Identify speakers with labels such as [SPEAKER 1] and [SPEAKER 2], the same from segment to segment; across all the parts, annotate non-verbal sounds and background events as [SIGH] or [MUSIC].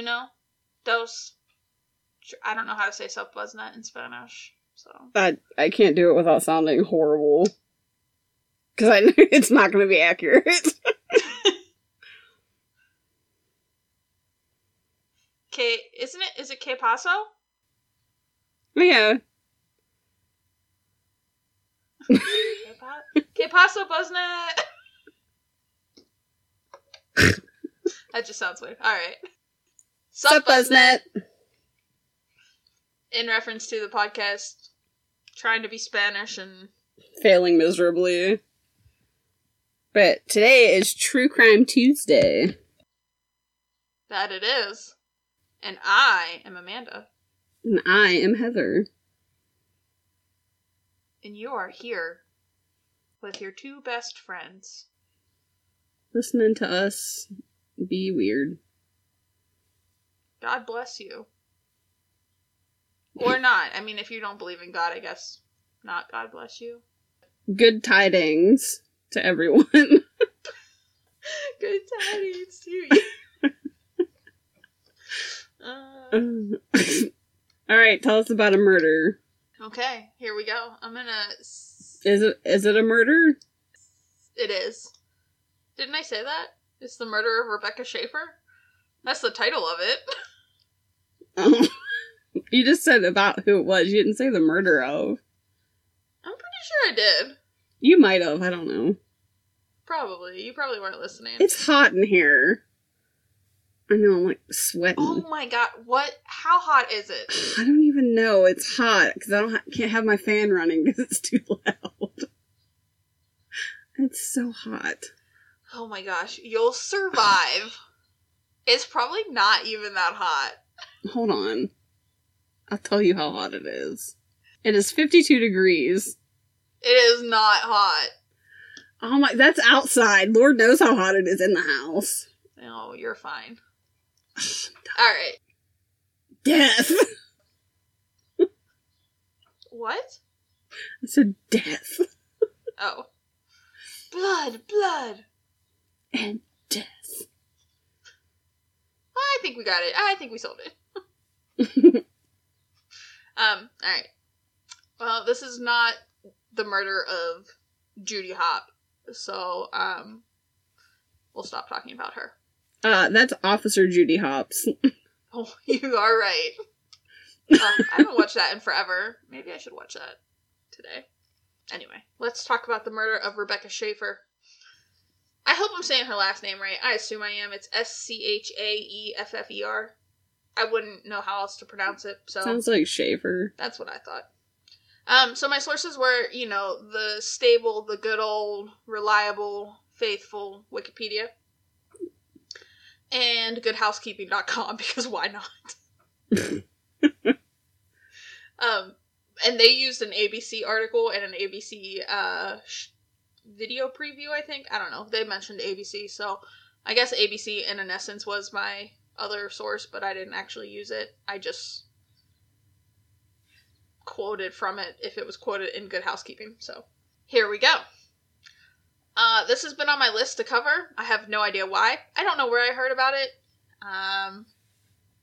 [SPEAKER 1] uno, dos. I don't know how to say soapbuznet in Spanish, so
[SPEAKER 2] I I can't do it without sounding horrible. Because I know [LAUGHS] it's not going to be accurate. [LAUGHS]
[SPEAKER 1] que isn't it? Is it que paso?
[SPEAKER 2] yeah. [LAUGHS]
[SPEAKER 1] Que paso, Buzznet? that just sounds weird. All right. Sup, Buzznet? In reference to the podcast, trying to be Spanish and
[SPEAKER 2] Failing miserably. But today is True Crime Tuesday.
[SPEAKER 1] that it is. And I am Amanda,
[SPEAKER 2] And I am Heather.
[SPEAKER 1] and you are here with your two best friends.
[SPEAKER 2] Listening to us be weird.
[SPEAKER 1] God bless you. Or not. I mean, if you don't believe in God, I guess not God bless you.
[SPEAKER 2] Good tidings to everyone. [LAUGHS]
[SPEAKER 1] Good tidings to you. [LAUGHS] Uh, [LAUGHS]
[SPEAKER 2] All right, tell us about a murder.
[SPEAKER 1] okay, here we go. I'm gonna. s-
[SPEAKER 2] Is it is it a murder?
[SPEAKER 1] It is. Didn't I say that? It's the murder of Rebecca Schaeffer? That's the title of it.
[SPEAKER 2] Oh. [LAUGHS] [LAUGHS] you just said about who it was. You didn't say the murder of.
[SPEAKER 1] I'm pretty sure I did.
[SPEAKER 2] You might have. I don't know.
[SPEAKER 1] Probably. You probably weren't listening.
[SPEAKER 2] It's hot in here. I know. I'm like sweating.
[SPEAKER 1] oh my god. What? How hot is it? [SIGHS]
[SPEAKER 2] I don't even know. It's hot because I don't ha- can't have my fan running because it's too loud. [LAUGHS] It's so hot.
[SPEAKER 1] Oh my gosh. You'll survive. It's probably not even that hot.
[SPEAKER 2] Hold on. I'll tell you how hot it is. It is 52 degrees.
[SPEAKER 1] It is not hot.
[SPEAKER 2] Oh my, that's outside. Lord knows how hot it is in the house.
[SPEAKER 1] Oh, you're fine. [SIGHS] Alright.
[SPEAKER 2] Death.
[SPEAKER 1] What?
[SPEAKER 2] I said death.
[SPEAKER 1] Oh. Blood, blood.
[SPEAKER 2] And death.
[SPEAKER 1] I think we got it. I think we sold it. [LAUGHS] Um, alright. Well, this is not the murder of Judy Hop, so, um, we'll stop talking about her.
[SPEAKER 2] Uh, that's Officer Judy Hopps. [LAUGHS]
[SPEAKER 1] Oh, [LAUGHS] you are right. Uh, I haven't watched that in forever. Maybe I should watch that today. Anyway, let's talk about the murder of Rebecca Schaeffer. I hope I'm saying her last name right. I assume I am. It's S C H A E F F E R. I wouldn't know how else to pronounce it, so
[SPEAKER 2] Sounds like Shaver.
[SPEAKER 1] that's what I thought. Um, so my sources were, you know, the stable, the good old, reliable, faithful Wikipedia, and goodhousekeeping.com [LAUGHS] because why not? [LAUGHS] um, and they used an ABC article and an ABC uh, sh- video preview. I think I don't know. They mentioned ABC, so I guess ABC in an essence was my other source, but I didn't actually use it. I just quoted from it if it was quoted in Good Housekeeping. So here we go. Uh, this has been on my list to cover. I have no idea why. I don't know where I heard about it. Um,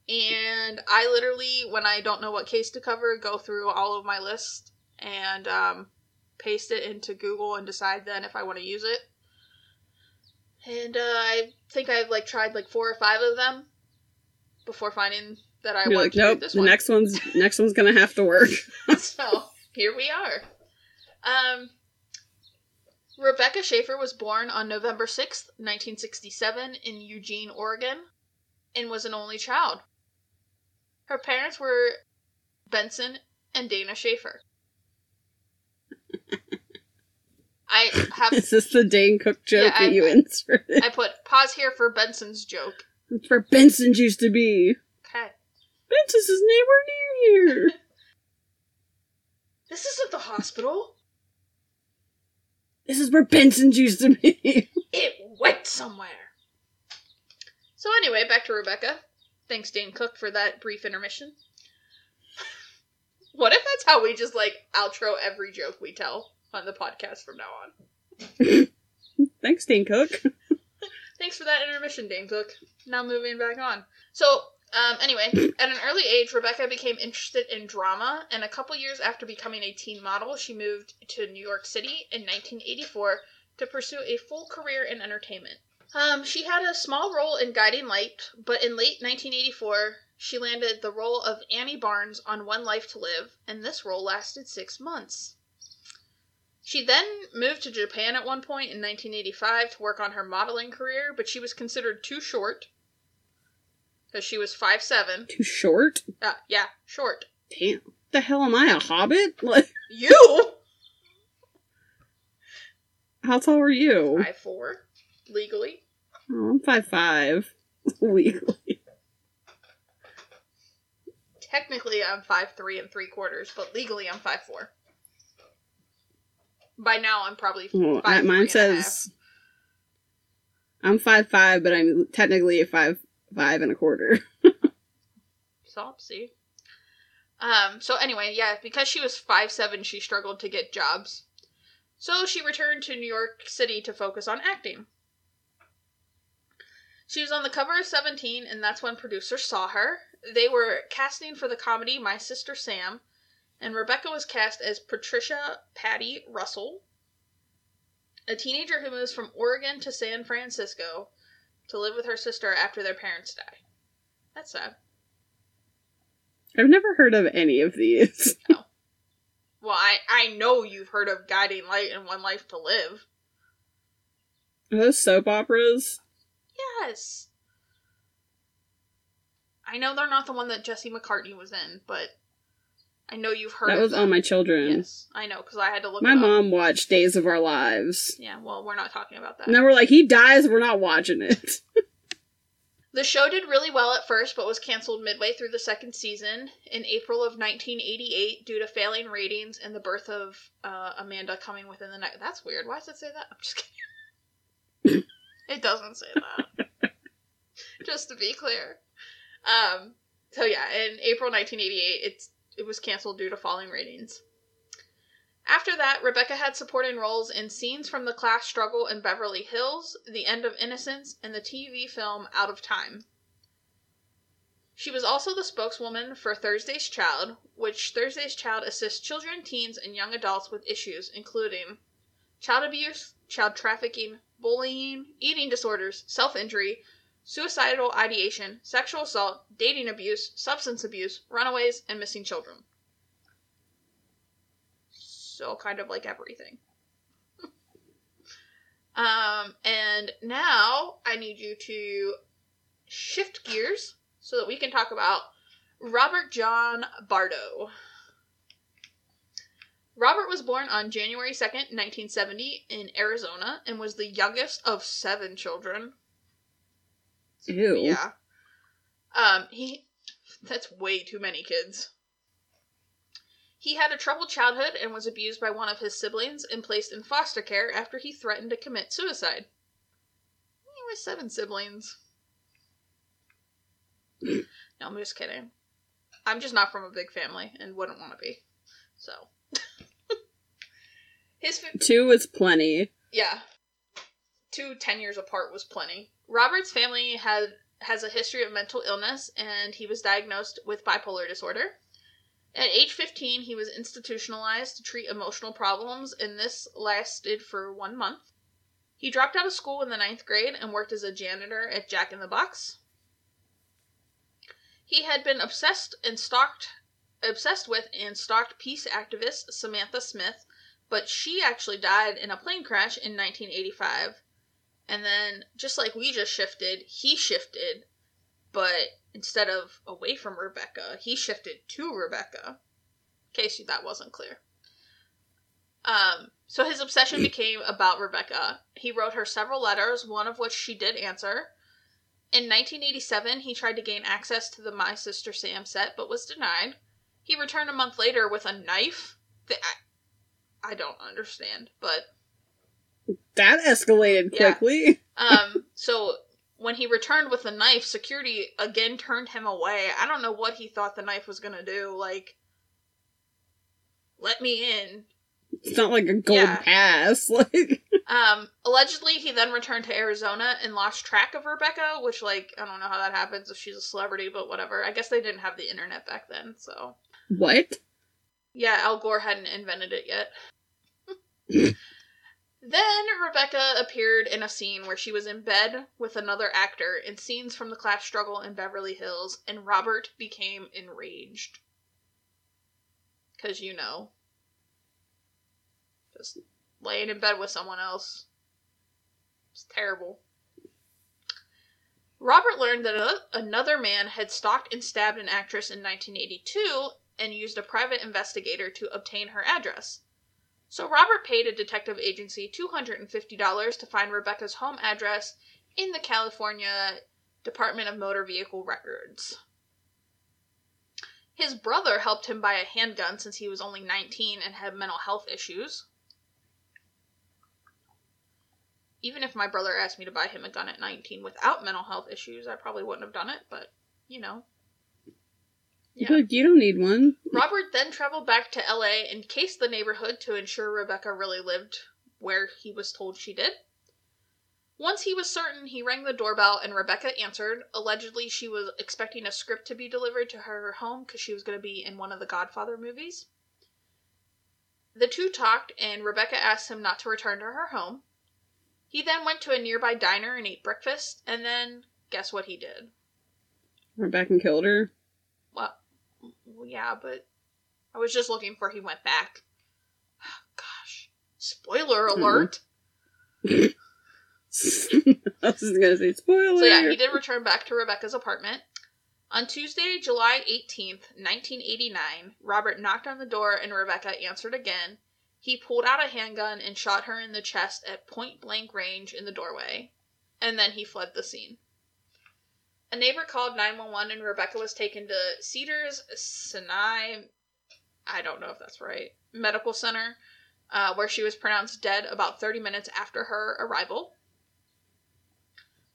[SPEAKER 1] and I literally, when I don't know what case to cover, go through all of my list and um, paste it into Google and decide then if I want to use it. And uh, I think I've like tried like four or five of them before finding that I
[SPEAKER 2] You're
[SPEAKER 1] want
[SPEAKER 2] like,
[SPEAKER 1] to
[SPEAKER 2] nope.
[SPEAKER 1] this
[SPEAKER 2] The
[SPEAKER 1] one.
[SPEAKER 2] next one's [LAUGHS] next one's gonna have to work. [LAUGHS]
[SPEAKER 1] so here we are. Um, Rebecca Schaeffer was born on November 6th, 1967, in Eugene, Oregon, and was an only child. Her parents were Benson and Dana Schaeffer. I have [LAUGHS]
[SPEAKER 2] Is this the Dane Cook joke
[SPEAKER 1] Yeah, I-
[SPEAKER 2] that you inserted?
[SPEAKER 1] I put pause here for Benson's joke. [LAUGHS]
[SPEAKER 2] That's where Benson's used to be.
[SPEAKER 1] Okay.
[SPEAKER 2] Benson's is nowhere near here. [LAUGHS]
[SPEAKER 1] This isn't the hospital.
[SPEAKER 2] this is where Benson's used to be.
[SPEAKER 1] It went somewhere. So anyway, back to Rebecca. Thanks, Dane Cook, for that brief intermission. What if that's how we just like outro every joke we tell on the podcast from now on? [LAUGHS]
[SPEAKER 2] Thanks, Dane Cook. [LAUGHS]
[SPEAKER 1] Thanks for that intermission, Dane Cook. Now moving back on. So Um, anyway, at an early age, Rebecca became interested in drama, and a couple years after becoming a teen model, she moved to New York City in 1984 to pursue a full career in entertainment. Um, she had a small role in Guiding Light, but in late 1984, she landed the role of Annie Barnes on One Life to Live, and this role lasted six months. She then moved to Japan at one point in 1985 to work on her modeling career, but she was considered too short because she was five seven.
[SPEAKER 2] Too short?
[SPEAKER 1] Uh, yeah, short.
[SPEAKER 2] Damn. The hell am I, a hobbit? [LAUGHS] Like,
[SPEAKER 1] You
[SPEAKER 2] how tall are you?
[SPEAKER 1] five four, legally.
[SPEAKER 2] Oh, I'm five five. [LAUGHS] Legally.
[SPEAKER 1] Technically, I'm five three and three quarters, but legally, I'm five four. By now, I'm probably
[SPEAKER 2] Well,
[SPEAKER 1] five.
[SPEAKER 2] Mine
[SPEAKER 1] three and a half.
[SPEAKER 2] says I'm five five, but I'm technically a five five and a quarter. [LAUGHS]
[SPEAKER 1] So see. Um. So anyway, yeah, because she was five seven, she struggled to get jobs. So she returned to New York City to focus on acting. She was on the cover of Seventeen, and that's when producers saw her. They were casting for the comedy My Sister Sam, and Rebecca was cast as Patricia Patty Russell, a teenager who moves from Oregon to San Francisco to live with her sister after their parents die. That's sad.
[SPEAKER 2] I've never heard of any of these. [LAUGHS] No.
[SPEAKER 1] Well, I, I know you've heard of Guiding Light and One Life to Live.
[SPEAKER 2] Are those soap operas?
[SPEAKER 1] Yes. I know they're not the one that Jesse McCartney was in, but I know you've heard
[SPEAKER 2] That was on my children.
[SPEAKER 1] Yes, I know, because I had to look
[SPEAKER 2] My
[SPEAKER 1] it up.
[SPEAKER 2] mom watched Days of Our Lives.
[SPEAKER 1] Yeah, well, we're not talking about that.
[SPEAKER 2] And then we're like, he dies, we're not watching it. [LAUGHS]
[SPEAKER 1] The show did really well at first, but was canceled midway through the second season in April of 1988 due to failing ratings and the birth of uh, Amanda coming within the night. That's weird. Why does it say that? I'm just kidding. [LAUGHS] it doesn't say that. [LAUGHS] just to be clear. Um. So yeah, in April 1988, it's it was canceled due to falling ratings. After that, Rebecca had supporting roles in Scenes from the Class Struggle in Beverly Hills, The End of Innocence, and the TV film Out of Time. She was also the spokeswoman for Thursday's Child, which Thursday's Child assists children, teens, and young adults with issues including child abuse, child trafficking, bullying, eating disorders, self injury, suicidal ideation, sexual assault, dating abuse, substance abuse, runaways, and missing children. So, kind of like everything. [LAUGHS] um, and now I need you to shift gears so that we can talk about Robert John Bardo. Robert was born on January 2nd, 1970, in Arizona, and was the youngest of seven children.
[SPEAKER 2] Ew.
[SPEAKER 1] Yeah. Um, he that's way too many kids. He had a troubled childhood and was abused by one of his siblings and placed in foster care after he threatened to commit suicide. He was seven siblings. no, I'm just kidding. I'm just not from a big family and wouldn't want to be. So. [LAUGHS] his fa-
[SPEAKER 2] Two was plenty.
[SPEAKER 1] yeah. Two ten years apart was plenty. Robert's family had has a history of mental illness and he was diagnosed with bipolar disorder. At age 15, he was institutionalized to treat emotional problems, and this lasted for one month. He dropped out of school in the ninth grade and worked as a janitor at Jack in the Box. He had been obsessed and stalked, obsessed with and stalked peace activist Samantha Smith, but she actually died in a plane crash in 1985. And then, just like we just shifted, he shifted, but instead of away from Rebecca, he shifted to Rebecca. In case that wasn't clear. Um, so his obsession [CLEARS THROAT] became about Rebecca. He wrote her several letters, one of which she did answer. In 1987, he tried to gain access to the My Sister Sam set, but was denied. He returned a month later with a knife. That I, I don't understand, but
[SPEAKER 2] That escalated quickly. Yeah. [LAUGHS]
[SPEAKER 1] um, so when he returned with the knife, security again turned him away. I don't know what he thought the knife was gonna do. Like, let me in.
[SPEAKER 2] It's not like a gold
[SPEAKER 1] Yeah.
[SPEAKER 2] pass. [LAUGHS] Like,
[SPEAKER 1] Um, allegedly, he then returned to Arizona and lost track of Rebecca, which, like, I don't know how that happens if she's a celebrity, but whatever. I guess they didn't have the internet back then, so.
[SPEAKER 2] what?
[SPEAKER 1] Yeah, Al Gore hadn't invented it yet. [LAUGHS] then Rebecca appeared in a scene where she was in bed with another actor in scenes from the class struggle in Beverly Hills, and Robert became enraged. Because, you know, just laying in bed with someone else. It's terrible. Robert learned that another man had stalked and stabbed an actress in 1982 and used a private investigator to obtain her address. So Robert paid a detective agency $250 to find Rebecca's home address in the California Department of Motor Vehicle Records. His brother helped him buy a handgun since he was only 19 and had mental health issues. Even if my brother asked me to buy him a gun at 19 without mental health issues, I probably wouldn't have done it, but you know. Yeah.
[SPEAKER 2] Look, you don't need one.
[SPEAKER 1] Robert then traveled back to LA and cased the neighborhood to ensure Rebecca really lived where he was told she did. Once he was certain, he rang the doorbell and Rebecca answered. Allegedly, she was expecting a script to be delivered to her home because she was going to be in one of the Godfather movies. The two talked, and Rebecca asked him not to return to her home. He then went to a nearby diner and ate breakfast, and then guess what he did?
[SPEAKER 2] Went back and killed her.
[SPEAKER 1] Well, yeah, but I was just looking for he went back. [SIGHS] Gosh, spoiler
[SPEAKER 2] Mhm.
[SPEAKER 1] alert! [LAUGHS]
[SPEAKER 2] I was just gonna say spoiler.
[SPEAKER 1] So yeah, he did return back to Rebecca's apartment. On Tuesday, July 18th, 1989, Robert knocked on the door and Rebecca answered again. He pulled out a handgun and shot her in the chest at point blank range in the doorway, and then he fled the scene. A neighbor called 911 and Rebecca was taken to Cedars Sinai, I don't know if that's right, medical center, uh, where she was pronounced dead about 30 minutes after her arrival.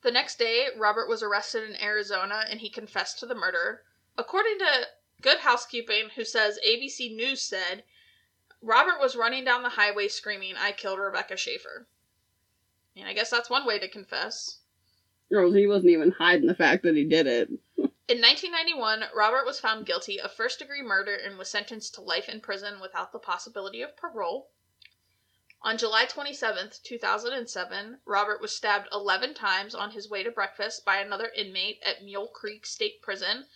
[SPEAKER 1] The next day, Robert was arrested in Arizona and he confessed to the murder. According to Good Housekeeping, who says ABC News said, Robert was running down the highway screaming, I killed Rebecca Schaeffer. And I guess that's one way to confess.
[SPEAKER 2] Or he wasn't even hiding the fact that he did it.
[SPEAKER 1] In 1991, Robert was found guilty of first degree murder and was sentenced to life in prison without the possibility of parole. On July 27, 2007, Robert was stabbed 11 times on his way to breakfast by another inmate at Mule Creek State Prison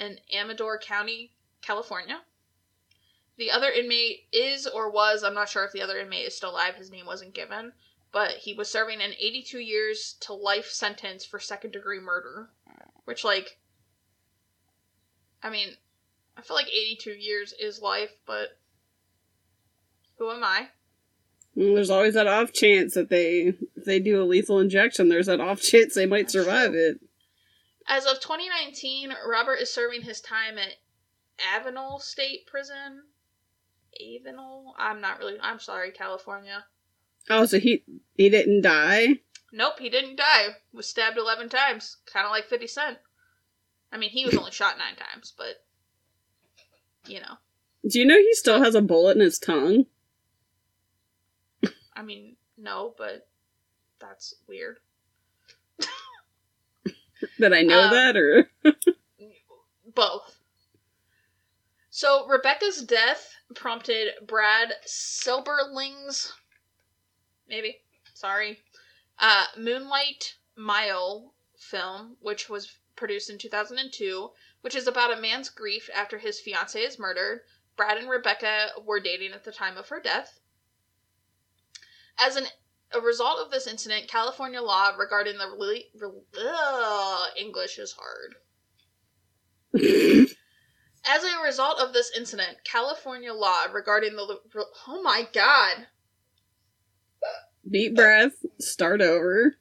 [SPEAKER 1] in Amador County, California. The other inmate is or was, I'm not sure if the other inmate is still alive, his name wasn't given, but he was serving an 82 years to life sentence for second degree murder. Which, like, I mean, I feel like 82 years is life, but who am I?
[SPEAKER 2] And there's always that off chance that they if they do a lethal injection, there's that off chance they might
[SPEAKER 1] That's
[SPEAKER 2] survive
[SPEAKER 1] true.
[SPEAKER 2] it.
[SPEAKER 1] As of 2019, Robert is serving his time at Avenal State Prison. Avenal? I'm not really. I'm sorry, California.
[SPEAKER 2] Oh, so he he didn't die?
[SPEAKER 1] Nope, he didn't die. Was stabbed 11 times. Kind of like 50 Cent. I mean, he was only shot nine times, but. You know.
[SPEAKER 2] Do you know he still has a bullet in his tongue?
[SPEAKER 1] I mean, no, but that's weird.
[SPEAKER 2] Did I know
[SPEAKER 1] Um,
[SPEAKER 2] that or
[SPEAKER 1] Both. So Rebecca's death prompted Brad Silberling's maybe sorry uh, Moonlight Mile film, which was produced in 2002, which is about a man's grief after his fiance is murdered. Brad and Rebecca were dating at the time of her death. As an a result of this incident, California law regarding the rele- re- ugh, English is hard. [LAUGHS] As a result of this incident, California law regarding the oh my god,
[SPEAKER 2] deep breath, start over.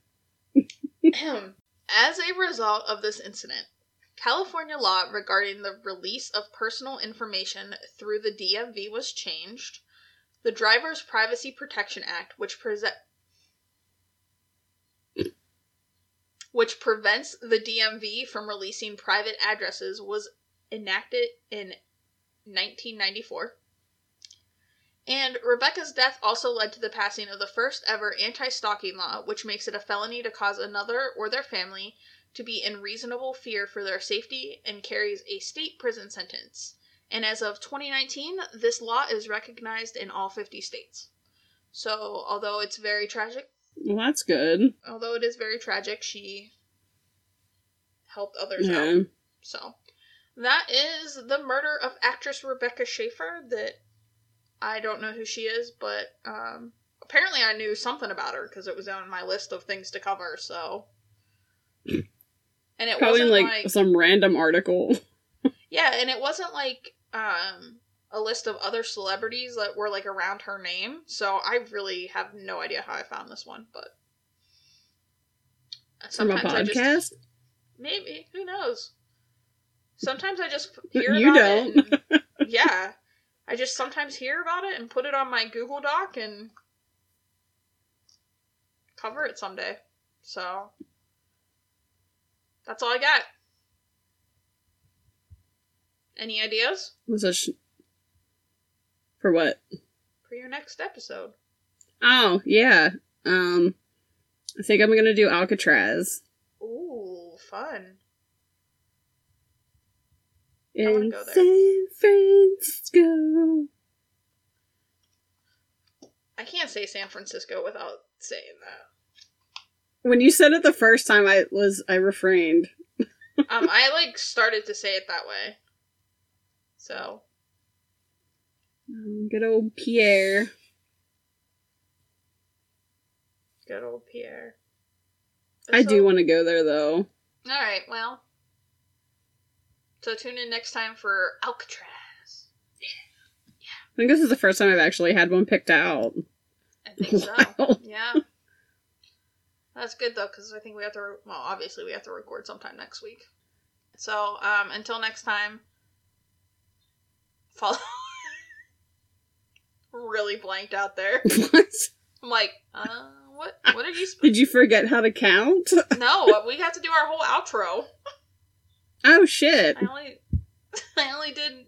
[SPEAKER 1] as a result of this incident, California law regarding the release of personal information through the DMV was changed. The Driver's Privacy Protection Act, which present which prevents the DMV from releasing private addresses, was enacted in 1994. And Rebecca's death also led to the passing of the first ever anti stalking law, which makes it a felony to cause another or their family to be in reasonable fear for their safety and carries a state prison sentence. And as of 2019, this law is recognized in all 50 states. So, although it's very tragic,
[SPEAKER 2] Well, that's good.
[SPEAKER 1] although it is very tragic, she helped others out. So that is the murder of actress Rebecca Schaeffer. That I don't know who she is, but um, apparently I knew something about her because it was on my list of things to cover. So, [CLEARS THROAT] and it
[SPEAKER 2] Probably
[SPEAKER 1] wasn't
[SPEAKER 2] like,
[SPEAKER 1] like,
[SPEAKER 2] some random article. [LAUGHS]
[SPEAKER 1] yeah, and it wasn't like um a list of other celebrities that were like around her name. So I really have no idea how I found this one, but
[SPEAKER 2] From a
[SPEAKER 1] sometimes I
[SPEAKER 2] podcast?
[SPEAKER 1] just maybe who knows. Sometimes I just [LAUGHS] hear
[SPEAKER 2] You
[SPEAKER 1] about
[SPEAKER 2] don't.
[SPEAKER 1] it. and- [LAUGHS] yeah, I just sometimes hear about it and put it on my Google Doc and cover it someday. So that's all I got. Any ideas
[SPEAKER 2] Was sh- for what?
[SPEAKER 1] for your next episode?
[SPEAKER 2] Oh yeah. Um, I think I'm gonna do Alcatraz.
[SPEAKER 1] Ooh, fun.
[SPEAKER 2] In
[SPEAKER 1] wanna go there.
[SPEAKER 2] San Francisco.
[SPEAKER 1] I can't say San Francisco without saying that.
[SPEAKER 2] When you said it the first time, I was I refrained. [LAUGHS]
[SPEAKER 1] Um, I like started to say it that way. So
[SPEAKER 2] Um, good old Pierre.
[SPEAKER 1] good old Pierre.
[SPEAKER 2] I do want to go there though.
[SPEAKER 1] All right, well. So tune in next time for Alcatraz.
[SPEAKER 2] I think this is the first time I've actually had one picked out.
[SPEAKER 1] I think so. [LAUGHS]
[SPEAKER 2] Wow.
[SPEAKER 1] Yeah. That's good though, because I think we have to. Well, obviously we have to record sometime next week. So um, until next time, follow. [LAUGHS] really blanked out there. [LAUGHS]
[SPEAKER 2] what?
[SPEAKER 1] I'm like, uh, what? What are you? Sp-
[SPEAKER 2] Did you forget how to count?
[SPEAKER 1] no, we have to do our whole outro.
[SPEAKER 2] Oh shit.
[SPEAKER 1] I only, [LAUGHS] I only did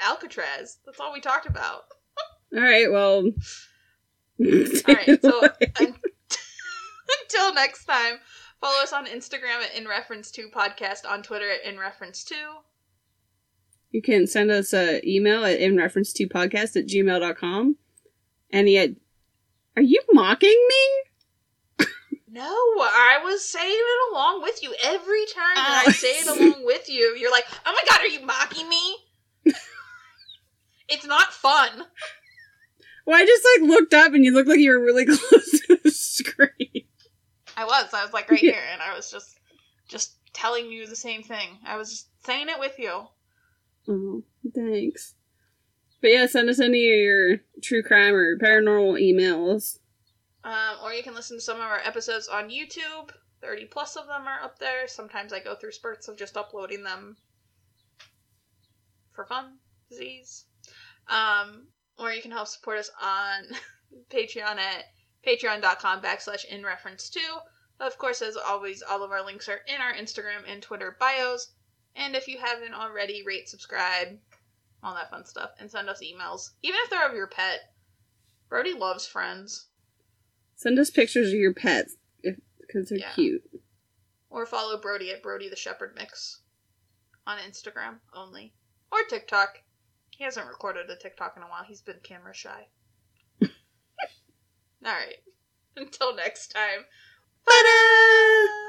[SPEAKER 1] Alcatraz. That's all we talked about.
[SPEAKER 2] All right, well.
[SPEAKER 1] All right, so [LAUGHS] un- [LAUGHS] until next time, follow us on Instagram at In Reference to Podcast, on Twitter at In Reference to.
[SPEAKER 2] You can send us an email at in reference to podcast at gmail.com. And yet, are you mocking me?
[SPEAKER 1] No, I was saying it along with you every time that I say it along with you. You're like, "Oh my god, are you mocking me?" it's not fun.
[SPEAKER 2] Well, I just like looked up and you looked like you were really [LAUGHS] close to the screen.
[SPEAKER 1] I was. I was like right here, and I was just, just telling you the same thing. I was just saying it with you.
[SPEAKER 2] Oh, thanks. But yeah, send us any of your true crime or paranormal emails.
[SPEAKER 1] Um, or you can listen to some of our episodes on YouTube. 30 plus of them are up there. Sometimes I go through spurts of just uploading them for fun, disease. Um, or you can help support us on [LAUGHS] Patreon at patreon.com backslash in reference to. Of course, as always, all of our links are in our Instagram and Twitter bios. And if you haven't already, rate, subscribe, all that fun stuff, and send us emails. Even if they're of your pet. Brody loves friends.
[SPEAKER 2] Send us pictures of your pets because they're
[SPEAKER 1] Yeah.
[SPEAKER 2] cute.
[SPEAKER 1] Or follow Brody at Brody the Shepherd Mix on Instagram only. Or TikTok. He hasn't recorded a TikTok in a while. He's been camera shy. [LAUGHS] Alright. [LAUGHS] Until next time.
[SPEAKER 2] Ta-da!